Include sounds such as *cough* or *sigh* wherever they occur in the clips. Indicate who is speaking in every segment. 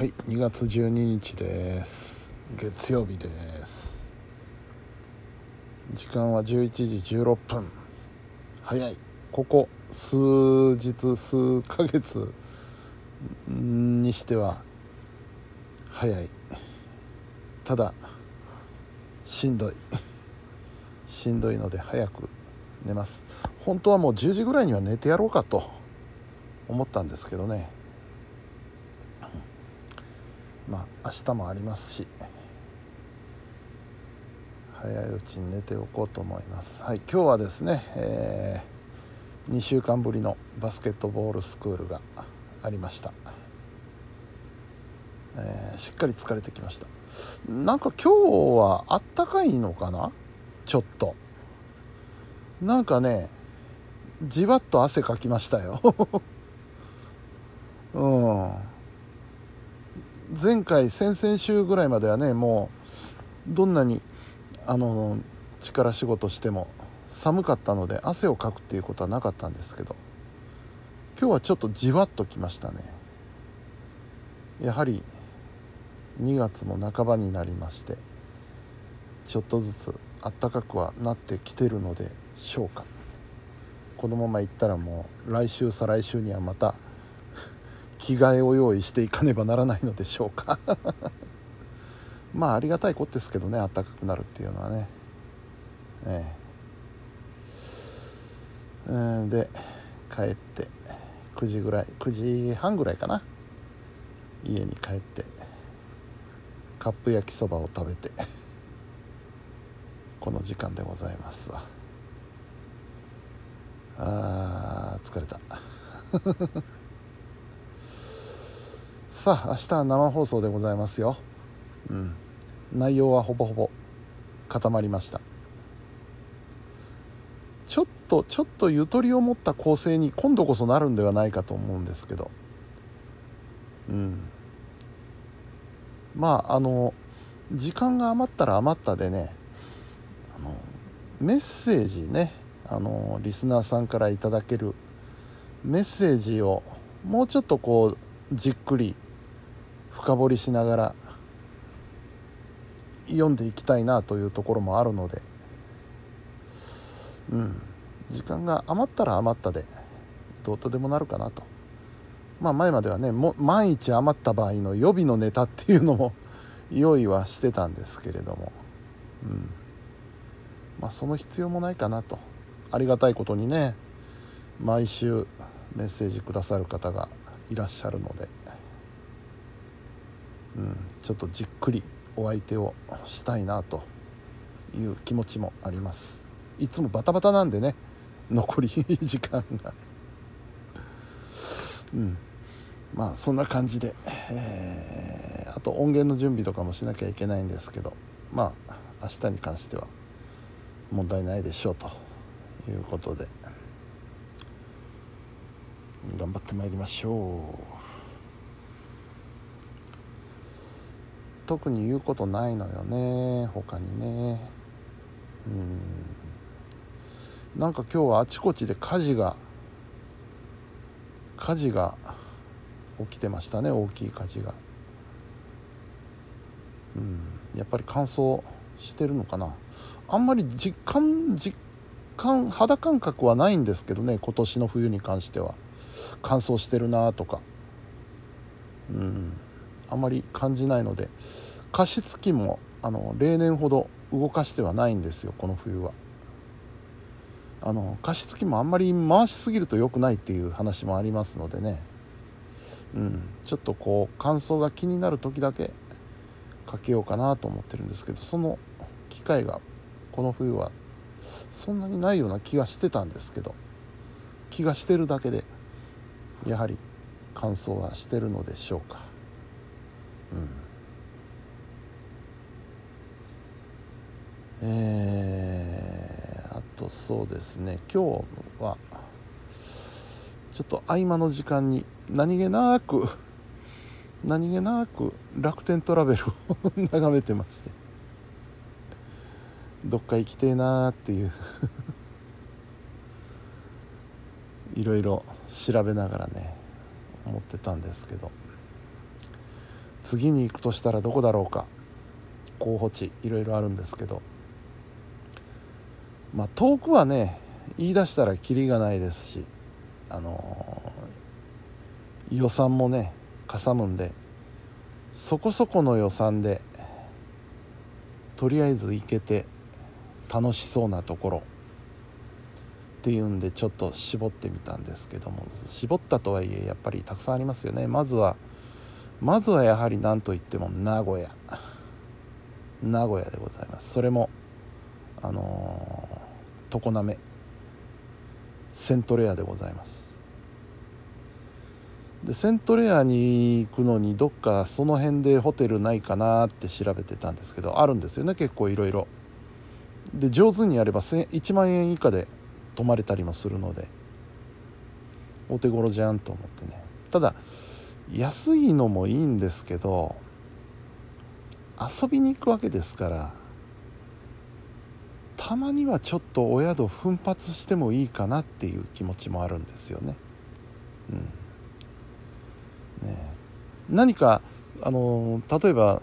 Speaker 1: はい2月12日です。月曜日です。時間は11時16分。早い。ここ数日数ヶ月にしては早い。ただしんどい。しんどいので早く寝ます。本当はもう10時ぐらいには寝てやろうかと思ったんですけどね。まあ明日もありますし早いうちに寝ておこうと思います。はい今日はですね、えー、2週間ぶりのバスケットボールスクールがありました、えー、しっかり疲れてきました。なんか今日はあったかいのかな？ちょっと。なんかねじわっと汗かきましたよ。*laughs* うん。前回先々週ぐらいまではねもうどんなにあの力仕事しても寒かったので汗をかくっていうことはなかったんですけど今日はちょっとじわっときましたね。やはり2月も半ばになりましてちょっとずつ暖かくはなってきてるのでしょうか。このままいったらもう来週再来週にはまた着替えを用意していかねばならないのでしょうか。*laughs* まあありがたいことですけどねあったかくなるっていうのはね。ええ。ー、で帰って9時ぐらい9時半ぐらいかな。家に帰ってカップ焼きそばを食べて *laughs* この時間でございますわ。あー疲れた。*laughs* さあ明日は生放送でございますよ。うん。内容はほぼほぼ固まりました。ちょっとちょっとゆとりを持った構成に今度こそなるんではないかと思うんですけど。うん。まああの時間が余ったら余ったでねあのメッセージねあのリスナーさんからいただけるメッセージをもうちょっとこうじっくり深掘りしながら読んでいきたいなというところもあるので。うん。時間が余ったら余ったでどうとでもなるかなと。まあ前まではねも万一余った場合の予備のネタっていうのも用意はしてたんですけれども。うん。まあその必要もないかなと。ありがたいことにね毎週メッセージくださる方がいらっしゃるので。うん、ちょっとじっくりお相手をしたいなという気持ちもあります。いつもバタバタなんでね残り時間が。*laughs* うん。まあそんな感じで、えー、あと音源の準備とかもしなきゃいけないんですけどまあ明日に関しては問題ないでしょうということで頑張ってまいりましょう。特に言うことないのよね他にね。うん。なんか今日はあちこちで火事が火事が起きてましたね大きい火事が。うん。やっぱり乾燥してるのかな。あんまり実感実感肌感覚はないんですけどね今年の冬に関しては。乾燥してるなとか。うん。あまり感じないので加湿器もあの例年ほど動かしてはないんですよこの冬は。あの加湿器もあんまり回しすぎると良くないっていう話もありますのでね。うん。ちょっとこう乾燥が気になる時だけかけようかなと思ってるんですけどその機会がこの冬はそんなにないような気がしてたんですけど気がしてるだけでやはり乾燥はしてるのでしょうか。えー、あとそうですね。今日はちょっと合間の時間に何気なく *laughs* 何気なく楽天トラベルを眺めてまして。どっか行きてえなーっていう。いろいろ調べながらね思ってたんですけど。次に行くとしたらどこだろうか。候補地いろいろあるんですけど。まあ遠くはね言い出したらキリがないですしあのー、予算もねかさむんでそこそこの予算でとりあえず行けて楽しそうなところ。っていうんでちょっと絞ってみたんですけども絞ったとはいえやっぱりたくさんありますよね。まずはまずはやはり何といっても名古屋。名古屋でございます。それもあのー、常滑。セントレアでございます。でセントレアに行くのにどっかその辺でホテルないかなって調べてたんですけどあるんですよね結構いろいろ。で上手にやれば1万円以下で泊まれたりもするのでお手頃じゃんと思ってね。ただ安いのもいいんですけど遊びに行くわけですからたまにはちょっとお宿奮発してもいいかなっていう気持ちもあるんですよね。うん、ね何かあの例えば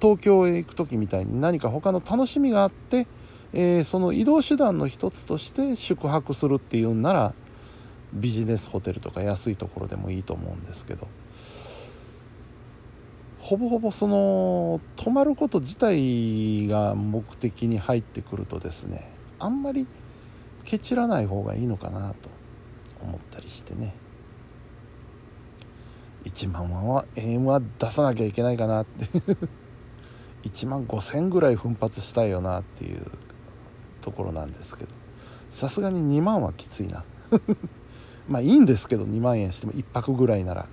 Speaker 1: 東京へ行く時みたいに何か他の楽しみがあって、えー、その移動手段の一つとして宿泊するっていうんならビジネスホテルとか安いところでもいいと思うんですけど。ほぼほぼその泊まること自体が目的に入ってくるとですねあんまりケチらない方がいいのかなと思ったりしてね。1万は円は出さなきゃいけないかなって。*laughs* 1万5000ぐらい奮発したいよなっていうところなんですけど。さすがに2万はきついな。*laughs* まあいいんですけど2万円しても1泊ぐらいなら。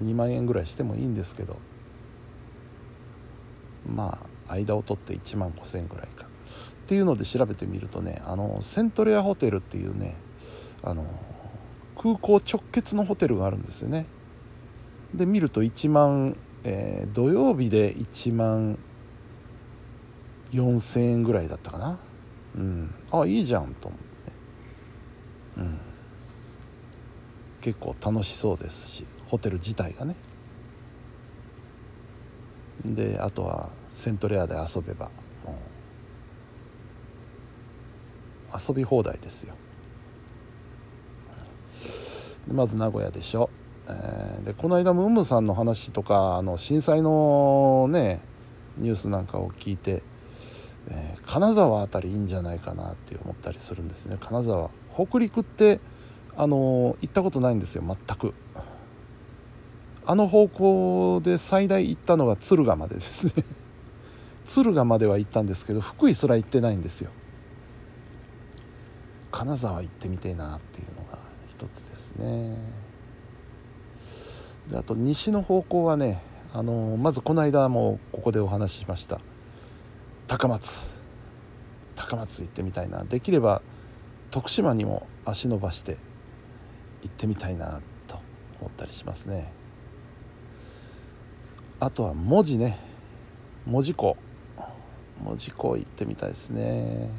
Speaker 1: 2万円ぐらいしてもいいんですけどまあ間を取って1万5000円ぐらいか。っていうので調べてみるとねあのセントレアホテルっていうねあの空港直結のホテルがあるんですよね。で見ると1万、えー、土曜日で1万4000円ぐらいだったかな。うん。あいいじゃんと思って。うん。結構楽しそうですし。ホテル自体がね。であとはセントレアで遊べばもう遊び放題ですよ。まず名古屋でしょ、えー、でこの間ムームさんの話とかあの震災のねニュースなんかを聞いて、えー、金沢辺りいいんじゃないかなって思ったりするんですね。金沢。北陸ってあの行ったことないんですよ全く。あの方向で最大行ったのが敦賀までですね。*laughs* 敦賀までは行ったんですけど福井すら行ってないんですよ。金沢行ってみてえなっていうのが一つですね。であと西の方向はねあのまずこの間もここでお話ししました。高松。高松行ってみたいな。できれば徳島にも足伸ばして行ってみたいなと思ったりしますね。あとは文字ね。文字港文字港行ってみたいですね。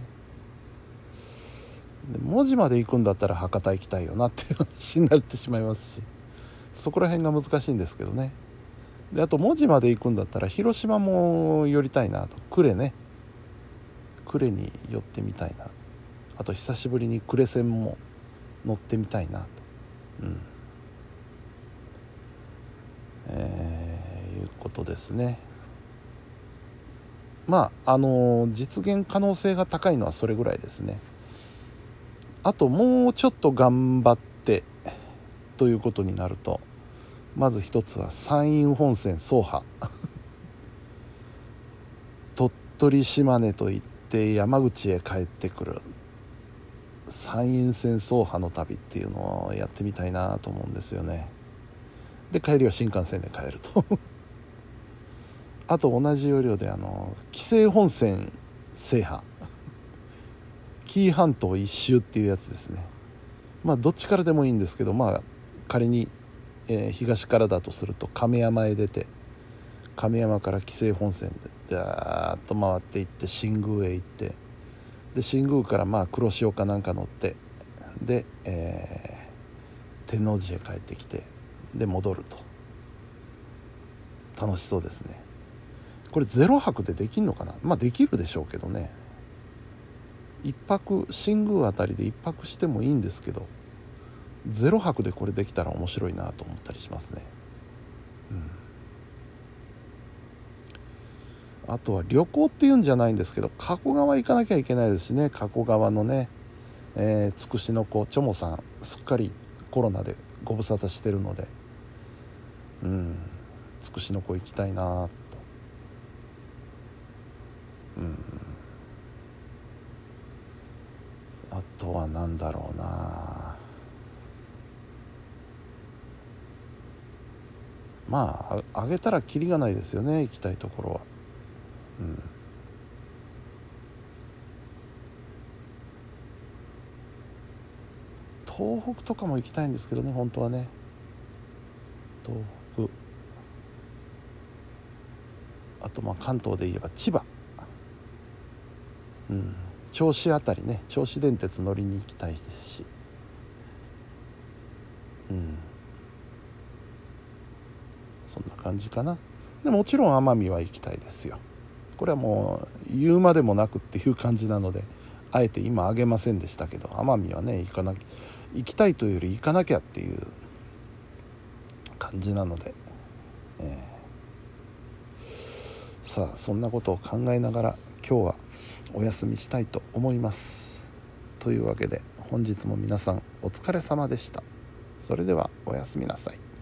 Speaker 1: で文字まで行くんだったら博多行きたいよなっていう話になってしまいますし。そこら辺が難しいんですけどね。であと文字まで行くんだったら広島も寄りたいなと。呉ね。呉に寄ってみたいな。あと久しぶりに呉線も乗ってみたいなと。うん。えー、いうことですね。まああの実現可能性が高いのはそれぐらいですね。あともうちょっと頑張ってということになるとまず一つは山陰本線走破。*laughs* 鳥取島根といって山口へ帰ってくる山陰線走破の旅っていうのをやってみたいなと思うんですよね。で帰りは新幹線で帰ると。あと同じ要領であの紀勢本線制覇。*laughs* 紀伊半島一周っていうやつですね。まあどっちからでもいいんですけどまあ仮に、えー、東からだとすると亀山へ出て亀山から紀勢本線でダーッと回っていって新宮へ行ってで新宮からまあ黒潮かなんか乗ってで、えー、天王寺へ帰ってきてで戻ると。楽しそうですね。これ0泊でできんのかな？まあできるでしょうけどね。1泊新宮あたりで1泊してもいいんですけど0泊でこれできたら面白いなと思ったりしますね。うん。あとは旅行っていうんじゃないんですけど加古川行かなきゃいけないですしね。加古川のねえー、つくしの子チョモさんすっかりコロナでご無沙汰してるので。うん。つくしの子行きたいなとうんあとは何だろうな。まああげたらきりがないですよね行きたいところは。うん。東北とかも行きたいんですけどね本当はね。東北。あとまあ関東で言えば千葉。うん。銚子辺りね銚子電鉄乗りに行きたいですし。うん。そんな感じかな。でもちろん奄美は行きたいですよ。これはもう言うまでもなくっていう感じなのであえて今あげませんでしたけど奄美はね行かなきゃ行きたいというより行かなきゃっていう感じなので、えー、さあそんなことを考えながら今日はお休みしたいと思います。というわけで本日も皆さんお疲れ様でした。それではおやすみなさい。